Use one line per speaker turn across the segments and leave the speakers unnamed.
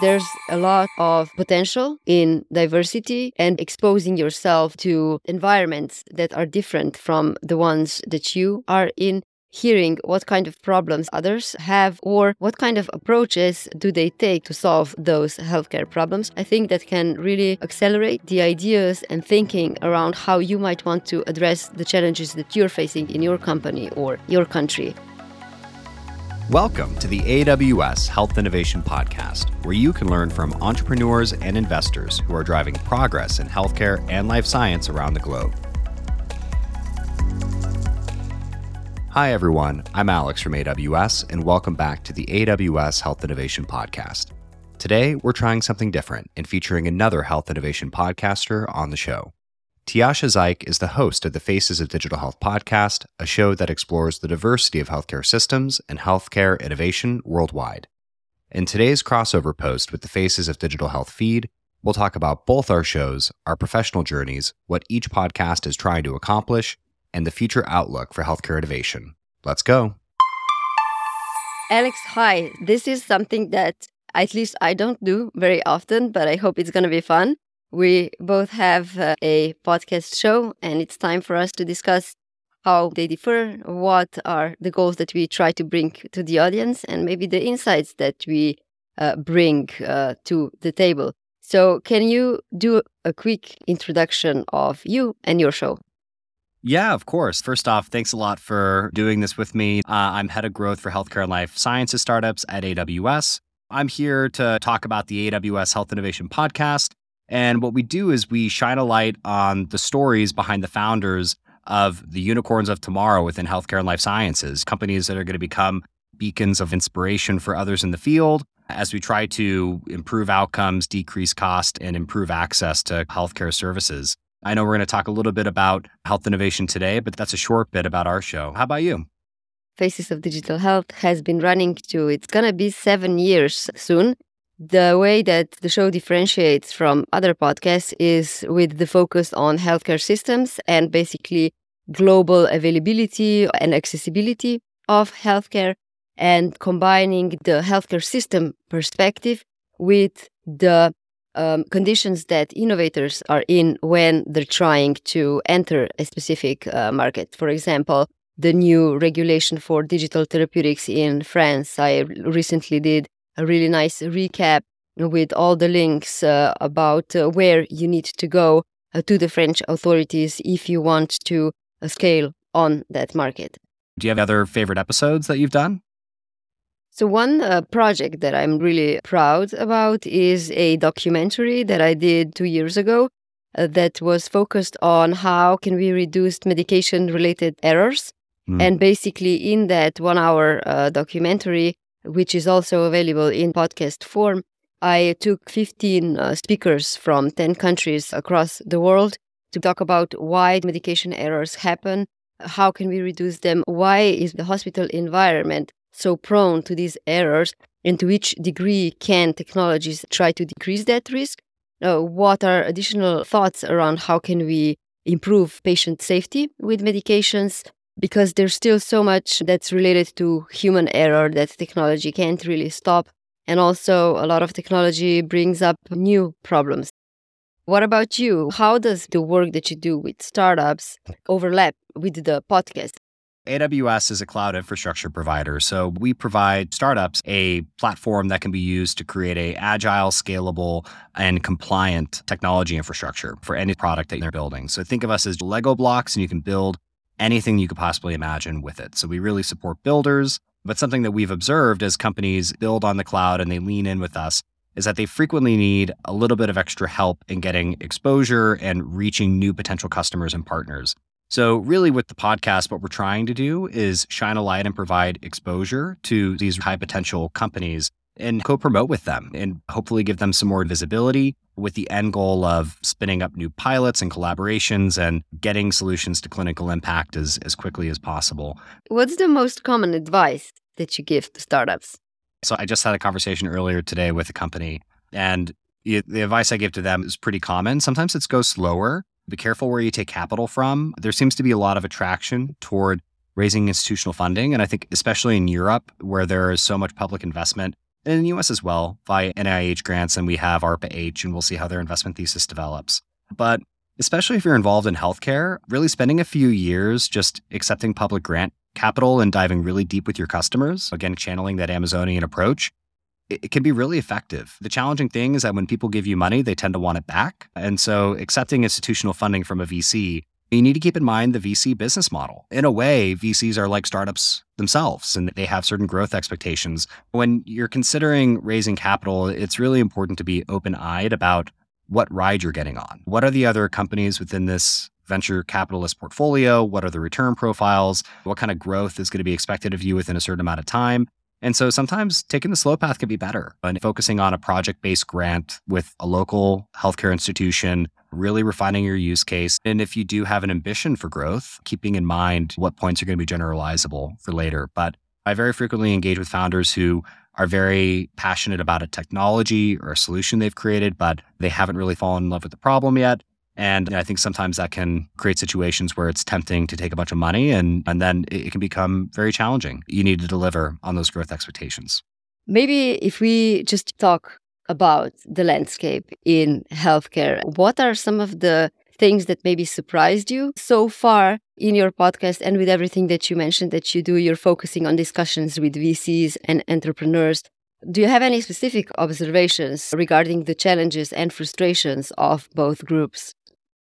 there's a lot of potential in diversity and exposing yourself to environments that are different from the ones that you are in hearing what kind of problems others have or what kind of approaches do they take to solve those healthcare problems. I think that can really accelerate the ideas and thinking around how you might want to address the challenges that you're facing in your company or your country.
Welcome to the AWS Health Innovation Podcast, where you can learn from entrepreneurs and investors who are driving progress in healthcare and life science around the globe. Hi, everyone. I'm Alex from AWS, and welcome back to the AWS Health Innovation Podcast. Today, we're trying something different and featuring another health innovation podcaster on the show. Tjaša Zajc is the host of the Faces of Digital Health podcast, a show that explores the diversity of healthcare systems and healthcare innovation worldwide. In today's crossover post with the Faces of Digital Health feed, we'll talk about both our shows, our professional journeys, what each podcast is trying to accomplish, and the future outlook for healthcare innovation. Let's go.
Alex, hi. This is something that at least I don't do very often, but I hope it's going to be fun. We both have uh, a podcast show, and it's time for us to discuss how they differ, what are the goals that we try to bring to the audience, and maybe the insights that we uh, bring uh, to the table. So, can you do a quick introduction of you and your show?
Yeah, of course. First off, thanks a lot for doing this with me. Uh, I'm head of growth for healthcare and life sciences startups at AWS. I'm here to talk about the AWS Health Innovation Podcast. And what we do is we shine a light on the stories behind the founders of the unicorns of tomorrow within healthcare and life sciences, companies that are going to become beacons of inspiration for others in the field as we try to improve outcomes, decrease cost, and improve access to healthcare services. I know we're going to talk a little bit about health innovation today, but that's a short bit about our show. How about you?
Faces of Digital Health has been running to, it's going to be seven years soon. The way that the show differentiates from other podcasts is with the focus on healthcare systems and basically global availability and accessibility of healthcare and combining the healthcare system perspective with the um, conditions that innovators are in when they're trying to enter a specific uh, market. For example, the new regulation for digital therapeutics in France. I recently did a really nice recap with all the links uh, about uh, where you need to go uh, to the French authorities if you want to uh, scale on that market.
Do you have other favorite episodes that you've done?
So, one uh, project that I'm really proud about is a documentary that I did two years ago uh, that was focused on how can we reduce medication related errors. Mm. And basically, in that one hour uh, documentary, which is also available in podcast form, I took 15 uh, speakers from 10 countries across the world to talk about why medication errors happen, how can we reduce them, why is the hospital environment so prone to these errors and to which degree can technologies try to decrease that risk? Uh, what are additional thoughts around how can we improve patient safety with medications? Because there's still so much that's related to human error that technology can't really stop. And also, a lot of technology brings up new problems. What about you? How does the work that you do with startups overlap with the podcast?
AWS is a cloud infrastructure provider. So we provide startups a platform that can be used to create a agile, scalable, and compliant technology infrastructure for any product that they're building. So think of us as Lego blocks and you can build anything you could possibly imagine with it. So we really support builders, but something that we've observed as companies build on the cloud and they lean in with us is that they frequently need a little bit of extra help in getting exposure and reaching new potential customers and partners. So, really, with the podcast, what we're trying to do is shine a light and provide exposure to these high potential companies and co promote with them and hopefully give them some more visibility with the end goal of spinning up new pilots and collaborations and getting solutions to clinical impact as, as quickly as possible.
What's the most common advice that you give to startups?
So, I just had a conversation earlier today with a company, and the advice I give to them is pretty common. Sometimes it goes slower be careful where you take capital from. There seems to be a lot of attraction toward raising institutional funding. And I think, especially in Europe, where there is so much public investment and in the US as well via NIH grants. And we have ARPA H, and we'll see how their investment thesis develops. But especially if you're involved in healthcare, really spending a few years just accepting public grant capital and diving really deep with your customers, again, channeling that Amazonian approach, it, can be really effective. The challenging thing is that when people give you money, they tend to want it back. And so accepting institutional funding from a VC, you need to keep in mind the VC business model. In a way, VCs are like startups themselves and they have certain growth expectations. When you're considering raising capital, it's really important to be open eyed about what ride you're getting on. What are the other companies within this venture capitalist portfolio? What are the return profiles? What kind of growth is going to be expected of you within a certain amount of time? And so sometimes taking the slow path can be better and focusing on a project based grant with a local healthcare institution, really refining your use case. And if you do have an ambition for growth, keeping in mind what points are going to be generalizable for later. But I very frequently engage with founders who are very passionate about a technology or a solution they've created, but they haven't really fallen in love with the problem yet. And I think sometimes that can create situations where it's tempting to take a bunch of money and, and then it can become very challenging. You need to deliver on those growth expectations.
Maybe if we just talk about the landscape in healthcare, what are some of the things that maybe surprised you so far in your podcast and with everything that you mentioned that you do? You're focusing on discussions with VCs and entrepreneurs. Do you have any specific observations regarding the challenges and frustrations of both groups?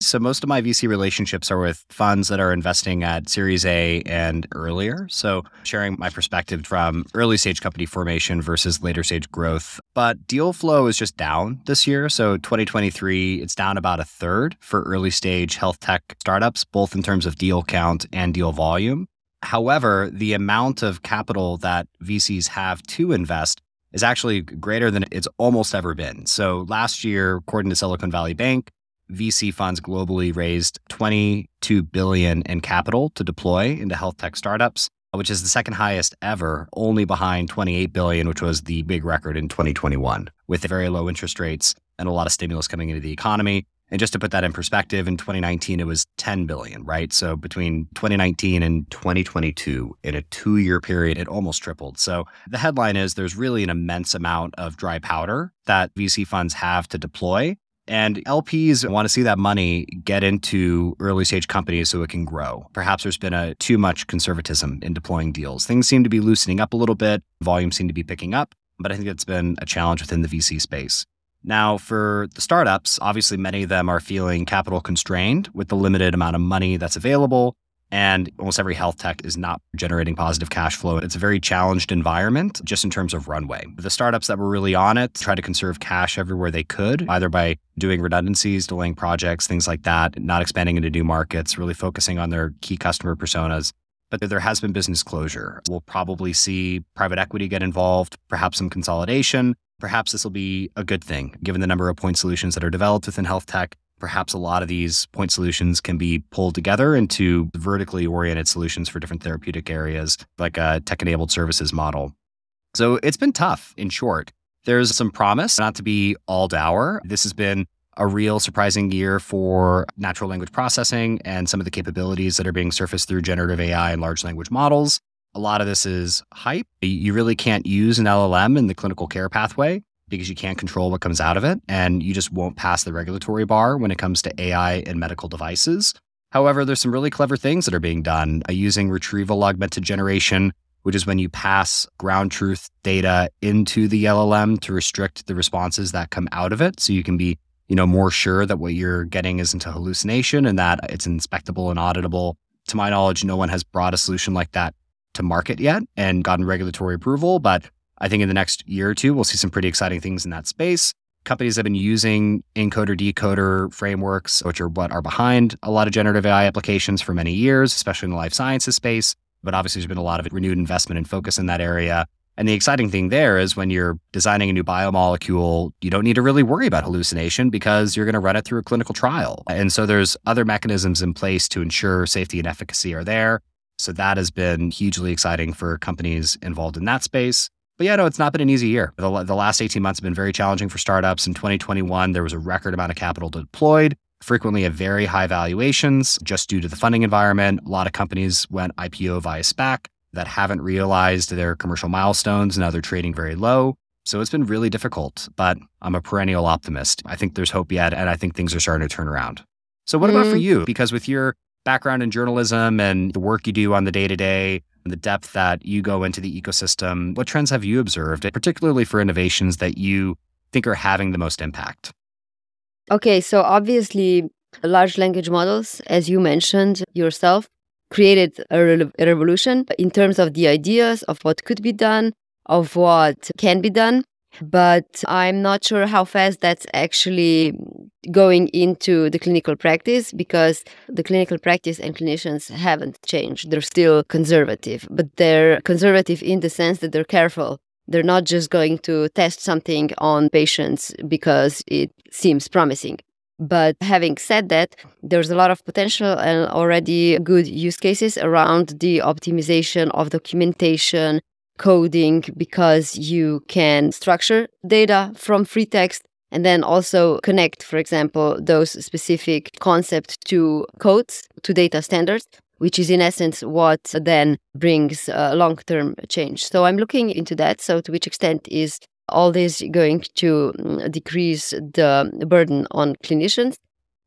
So most of my VC relationships are with funds that are investing at Series A and earlier. So sharing my perspective from early stage company formation versus later stage growth. But deal flow is just down this year. So 2023, it's down about a third for early stage health tech startups, both in terms of deal count and deal volume. However, the amount of capital that VCs have to invest is actually greater than it's almost ever been. So last year, according to Silicon Valley Bank, VC funds globally raised 22 billion in capital to deploy into health tech startups, which is the second highest ever, only behind 28 billion, which was the big record in 2021, with very low interest rates and a lot of stimulus coming into the economy. And just to put that in perspective, in 2019 it was 10 billion, right? So between 2019 and 2022, in a 2-year period, it almost tripled. So the headline is there's really an immense amount of dry powder that VC funds have to deploy and LPs want to see that money get into early stage companies so it can grow. Perhaps there's been a too much conservatism in deploying deals. Things seem to be loosening up a little bit, volumes seem to be picking up, but I think it's been a challenge within the VC space. Now, for the startups, obviously many of them are feeling capital constrained with the limited amount of money that's available and almost every health tech is not generating positive cash flow. It's a very challenged environment just in terms of runway. The startups that were really on it try to conserve cash everywhere they could, either by doing redundancies, delaying projects, things like that, not expanding into new markets, really focusing on their key customer personas. But there has been business closure. We'll probably see private equity get involved, perhaps some consolidation. Perhaps this will be a good thing given the number of point solutions that are developed within health tech perhaps a lot of these point solutions can be pulled together into vertically oriented solutions for different therapeutic areas, like a tech enabled services model. So it's been tough, in short. There's some promise, not to be all dour. This has been a real surprising year for natural language processing and some of the capabilities that are being surfaced through generative AI and large language models. A lot of this is hype. You really can't use an LLM in the clinical care pathway because you can't control what comes out of it and you just won't pass the regulatory bar when it comes to AI and medical devices. However, there's some really clever things that are being done uh, using retrieval augmented generation, which is when you pass ground truth data into the LLM to restrict the responses that come out of it so you can be, you know, more sure that what you're getting isn't a hallucination and that it's inspectable and auditable. To my knowledge, no one has brought a solution like that to market yet and gotten regulatory approval, but I think in the next year or two, we'll see some pretty exciting things in that space. Companies have been using encoder decoder frameworks, which are what are behind a lot of generative AI applications for many years, especially in the life sciences space. But obviously, there's been a lot of renewed investment and focus in that area. And the exciting thing there is when you're designing a new biomolecule, you don't need to really worry about hallucination because you're going to run it through a clinical trial. And so there's other mechanisms in place to ensure safety and efficacy are there. So that has been hugely exciting for companies involved in that space. But yeah, no, it's not been an easy year. The, the last 18 months have been very challenging for startups. In 2021, there was a record amount of capital deployed, frequently at very high valuations just due to the funding environment. A lot of companies went IPO via SPAC that haven't realized their commercial milestones. Now they're trading very low. So it's been really difficult, but I'm a perennial optimist. I think there's hope yet, and I think things are starting to turn around. So, what mm about for mm. you? Because with your background in journalism and the work you do on the day to day, and the depth that you go into the ecosystem, what trends have you observed, particularly for innovations that you think are having the most impact?
Okay, so obviously, large language models, as you mentioned yourself, created a, re- a revolution in terms of the ideas of what could be done, of what can be done. But I'm not sure how fast that's actually going into the clinical practice because the clinical practice and clinicians haven't changed. They're still conservative, but they're conservative in the sense that they're careful. They're not just going to test something on patients because it seems promising. But having said that, there's a lot of potential and already good use cases around the optimization of documentation, coding, because you can structure data from free text and then also connect, for example, those specific concepts to codes, to data standards, which is in essence what then brings long term change. So I'm looking into that. So, to which extent is all this going to mm, decrease the burden on clinicians.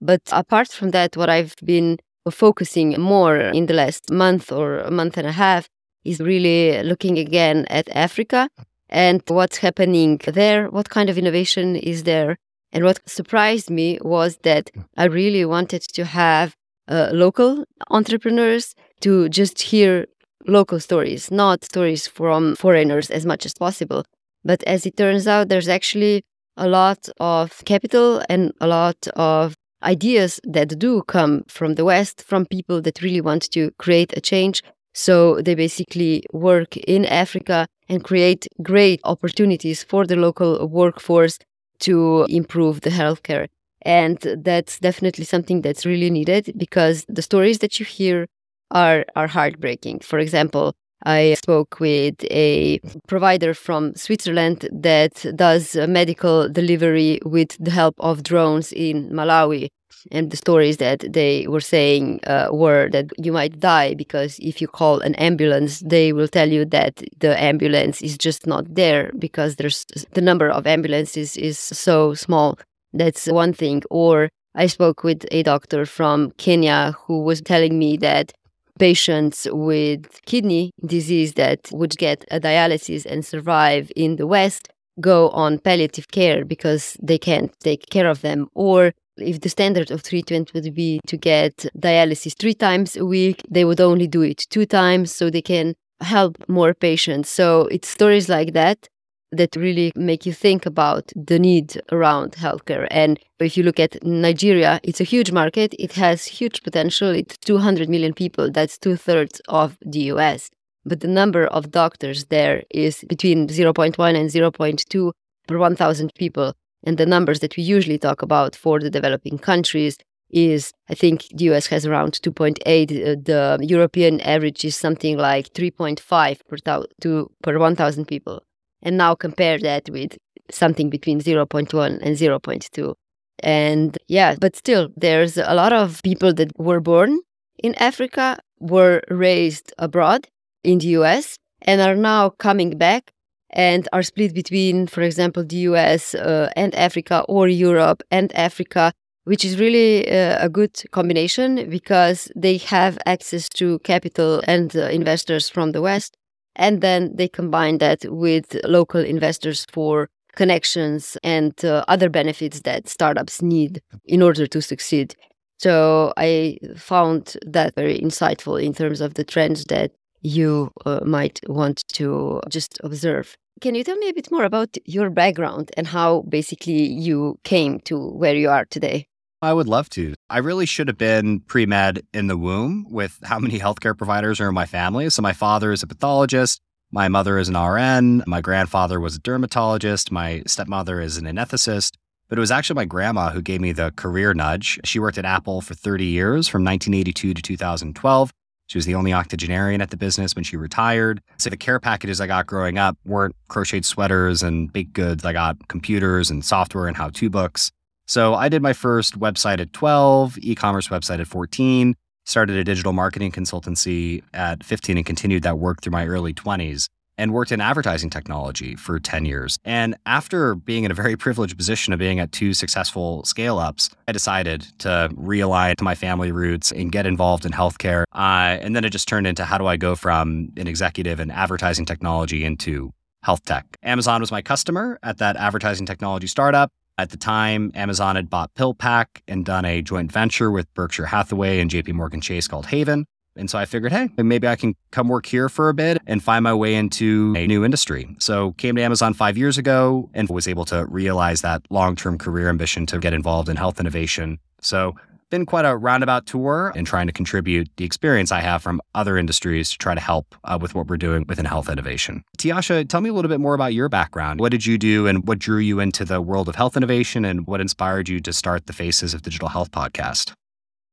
But apart from that, what I've been focusing more in the last month or a month and a half is really looking again at Africa and what's happening there, what kind of innovation is there. And what surprised me was that I really wanted to have uh, local entrepreneurs to just hear local stories, not stories from foreigners as much as possible. But as it turns out, there's actually a lot of capital and a lot of ideas that do come from the West, from people that really want to create a change. So they basically work in Africa and create great opportunities for the local workforce to improve the healthcare. And that's definitely something that's really needed because the stories that you hear are, are heartbreaking. For example, I spoke with a provider from Switzerland that does medical delivery with the help of drones in Malawi. And the stories that they were saying uh, were that you might die because if you call an ambulance, they will tell you that the ambulance is just not there because there's the number of ambulances is so small. That's one thing. Or I spoke with a doctor from Kenya who was telling me that patients with kidney disease that would get a dialysis and survive in the West go on palliative care because they can't take care of them. Or if the standard of treatment would be to get dialysis three times a week, they would only do it two times so they can help more patients. So it's stories like that that really make you think about the need around healthcare. And if you look at Nigeria, it's a huge market. It has huge potential. It's 200 million people. That's two thirds of the US. But the number of doctors there is between 0.1 and 0.2 per 1,000 people. And the numbers that we usually talk about for the developing countries is, I think the US has around 2.8. Uh, the European average is something like 3.5 per, to, per 1,000 people and now compare that with something between 0.1 and 0.2 and yeah but still there's a lot of people that were born in africa were raised abroad in the us and are now coming back and are split between for example the us uh, and africa or europe and africa which is really uh, a good combination because they have access to capital and uh, investors from the west and then they combine that with local investors for connections and uh, other benefits that startups need in order to succeed. So I found that very insightful in terms of the trends that you uh, might want to just observe. Can you tell me a bit more about your background and how basically you came to where you are today?
I would love to. I really should have been pre med in the womb with how many healthcare providers are in my family. So, my father is a pathologist. My mother is an RN. My grandfather was a dermatologist. My stepmother is an anesthetist. But it was actually my grandma who gave me the career nudge. She worked at Apple for 30 years from 1982 to 2012. She was the only octogenarian at the business when she retired. So the care packages I got growing up weren't crocheted sweaters and baked goods. I got computers and software and how to books. So I did my first website at 12, e commerce website at 14, started a digital marketing consultancy at 15, and continued that work through my early 20s. And worked in advertising technology for 10 years. And after being in a very privileged position of being at two successful scale ups, I decided to realign to my family roots and get involved in healthcare. Uh, and then it just turned into how do I go from an executive in advertising technology into health tech. Amazon was my customer at that advertising technology startup. At the time, Amazon had bought PillPack and done a joint venture with Berkshire Hathaway and JP Morgan Chase called Haven. And so I figured, hey, maybe I can come work here for a bit and find my way into a new industry. So came to Amazon five years ago and was able to realize that long-term career ambition to get involved in health innovation. So been quite a roundabout tour in trying to contribute the experience I have from other industries to try to help uh, with what we're doing within health innovation. Tjaša, tell me a little bit more about your background. What did you do and what drew you into the world of health innovation and what inspired you to start the Faces of Digital Health podcast?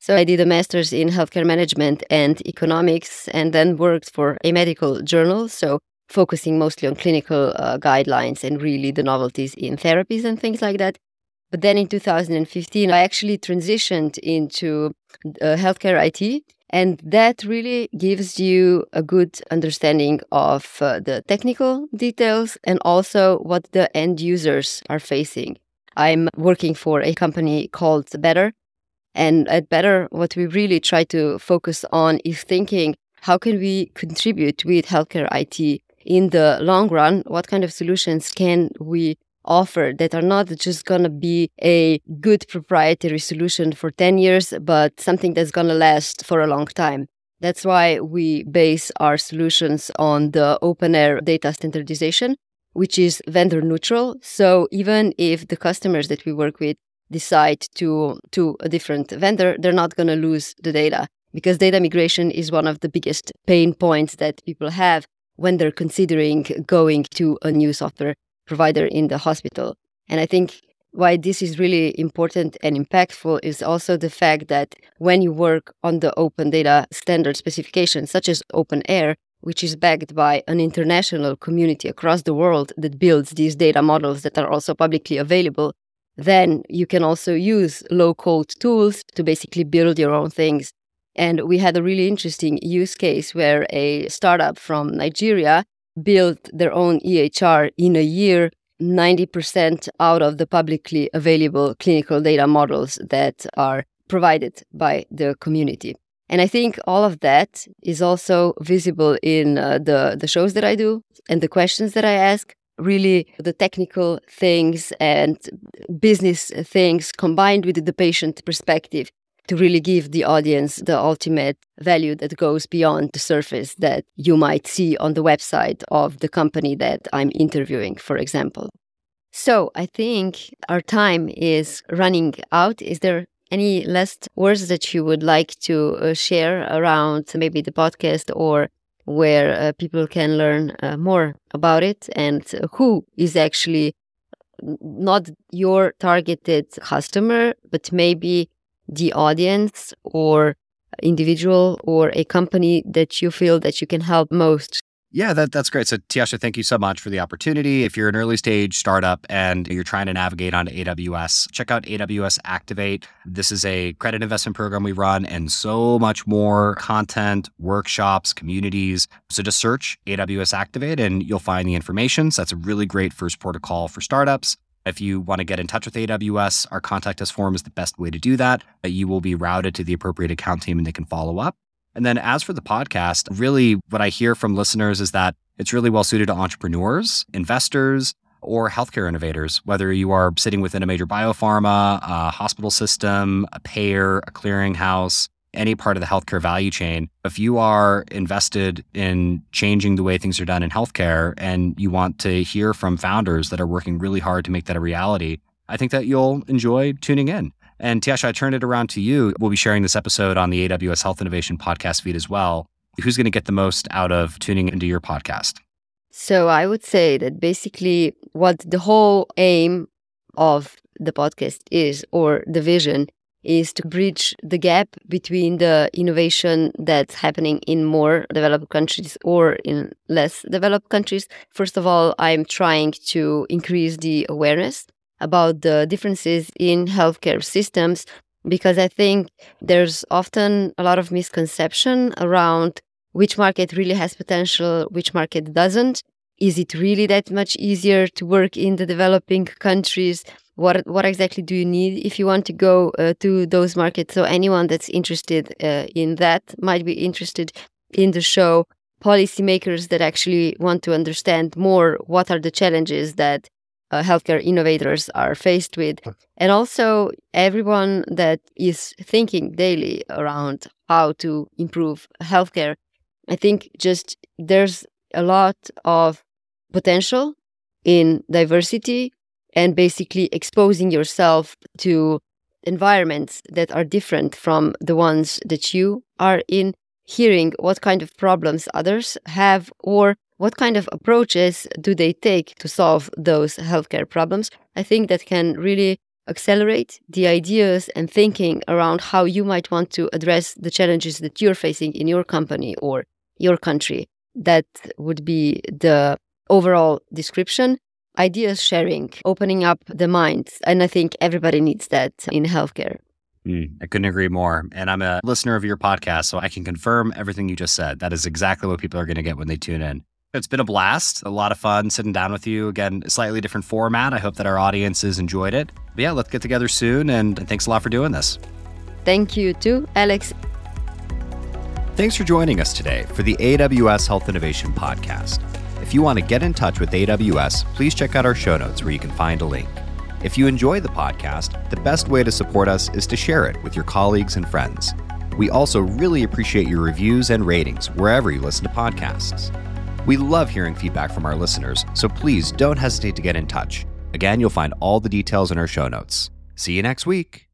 So I did a master's in healthcare management and economics and then worked for a medical journal. So focusing mostly on clinical uh, guidelines and really the novelties in therapies and things like that. But then in 2015, I actually transitioned into uh, healthcare IT. And that really gives you a good understanding of uh, the technical details and also what the end users are facing. I'm working for a company called Better, and at Better, what we really try to focus on is thinking how can we contribute with healthcare IT in the long run? What kind of solutions can we offer that are not just going to be a good proprietary solution for 10 years, but something that's going to last for a long time? That's why we base our solutions on the openEHR data standardization, which is vendor neutral. So even if the customers that we work with decide to to a different vendor, they're not going to lose the data because data migration is one of the biggest pain points that people have when they're considering going to a new software provider in the hospital. And I think why this is really important and impactful is also the fact that when you work on the open data standard specifications, such as openEHR, which is backed by an international community across the world that builds these data models that are also publicly available, then you can also use low code tools to basically build your own things. And we had a really interesting use case where a startup from Nigeria built their own EHR in a year, 90% out of the publicly available clinical data models that are provided by the community. And I think all of that is also visible in uh, the, the shows that I do and the questions that I ask really the technical things and business things combined with the patient perspective to really give the audience the ultimate value that goes beyond the surface that you might see on the website of the company that I'm interviewing, for example. So I think our time is running out. Is there any last words that you would like to uh, share around maybe the podcast or where uh, people can learn uh, more about it. And who is actually not your targeted customer, but maybe the audience or individual or a company that you feel that you can help most
yeah, that, that's great. So, Tjaša, thank you so much for the opportunity. If you're an early stage startup and you're trying to navigate onto AWS, check out AWS Activate. This is a credit investment program we run and so much more content, workshops, communities. So, just search AWS Activate and you'll find the information. So, that's a really great first protocol for startups. If you want to get in touch with AWS, our contact us form is the best way to do that. You will be routed to the appropriate account team and they can follow up. And then as for the podcast, really what I hear from listeners is that it's really well suited to entrepreneurs, investors, or healthcare innovators, whether you are sitting within a major biopharma, a hospital system, a payer, a clearinghouse, any part of the healthcare value chain. If you are invested in changing the way things are done in healthcare and you want to hear from founders that are working really hard to make that a reality, I think that you'll enjoy tuning in. And Tjaša, I turn it around to you. We'll be sharing this episode on the AWS Health Innovation podcast feed as well. Who's going to get the most out of tuning into your podcast?
So I would say that basically what the whole aim of the podcast is, or the vision, is to bridge the gap between the innovation that's happening in more developed countries or in less developed countries. First of all, I'm trying to increase the awareness about the differences in healthcare systems because I think there's often a lot of misconception around which market really has potential, which market doesn't. Is it really that much easier to work in the developing countries? What what exactly do you need if you want to go uh, to those markets? So anyone that's interested uh, in that might be interested in the show. Policymakers that actually want to understand more what are the challenges that uh, healthcare innovators are faced with, and also everyone that is thinking daily around how to improve healthcare. I think just there's a lot of potential in diversity and basically exposing yourself to environments that are different from the ones that you are in, hearing what kind of problems others have or what kind of approaches do they take to solve those healthcare problems? I think that can really accelerate the ideas and thinking around how you might want to address the challenges that you're facing in your company or your country. That would be the overall description. Ideas sharing, opening up the minds. And I think everybody needs that in healthcare.
Mm, I couldn't agree more. And I'm a listener of your podcast, so I can confirm everything you just said. That is exactly what people are going to get when they tune in. It's been a blast, a lot of fun sitting down with you. Again, slightly different format. I hope that our audiences enjoyed it. But yeah, let's get together soon. And thanks a lot for doing this.
Thank you too, Alex.
Thanks for joining us today for the AWS Health Innovation Podcast. If you want to get in touch with AWS, please check out our show notes where you can find a link. If you enjoy the podcast, the best way to support us is to share it with your colleagues and friends. We also really appreciate your reviews and ratings wherever you listen to podcasts. We love hearing feedback from our listeners, so please don't hesitate to get in touch. Again, you'll find all the details in our show notes. See you next week.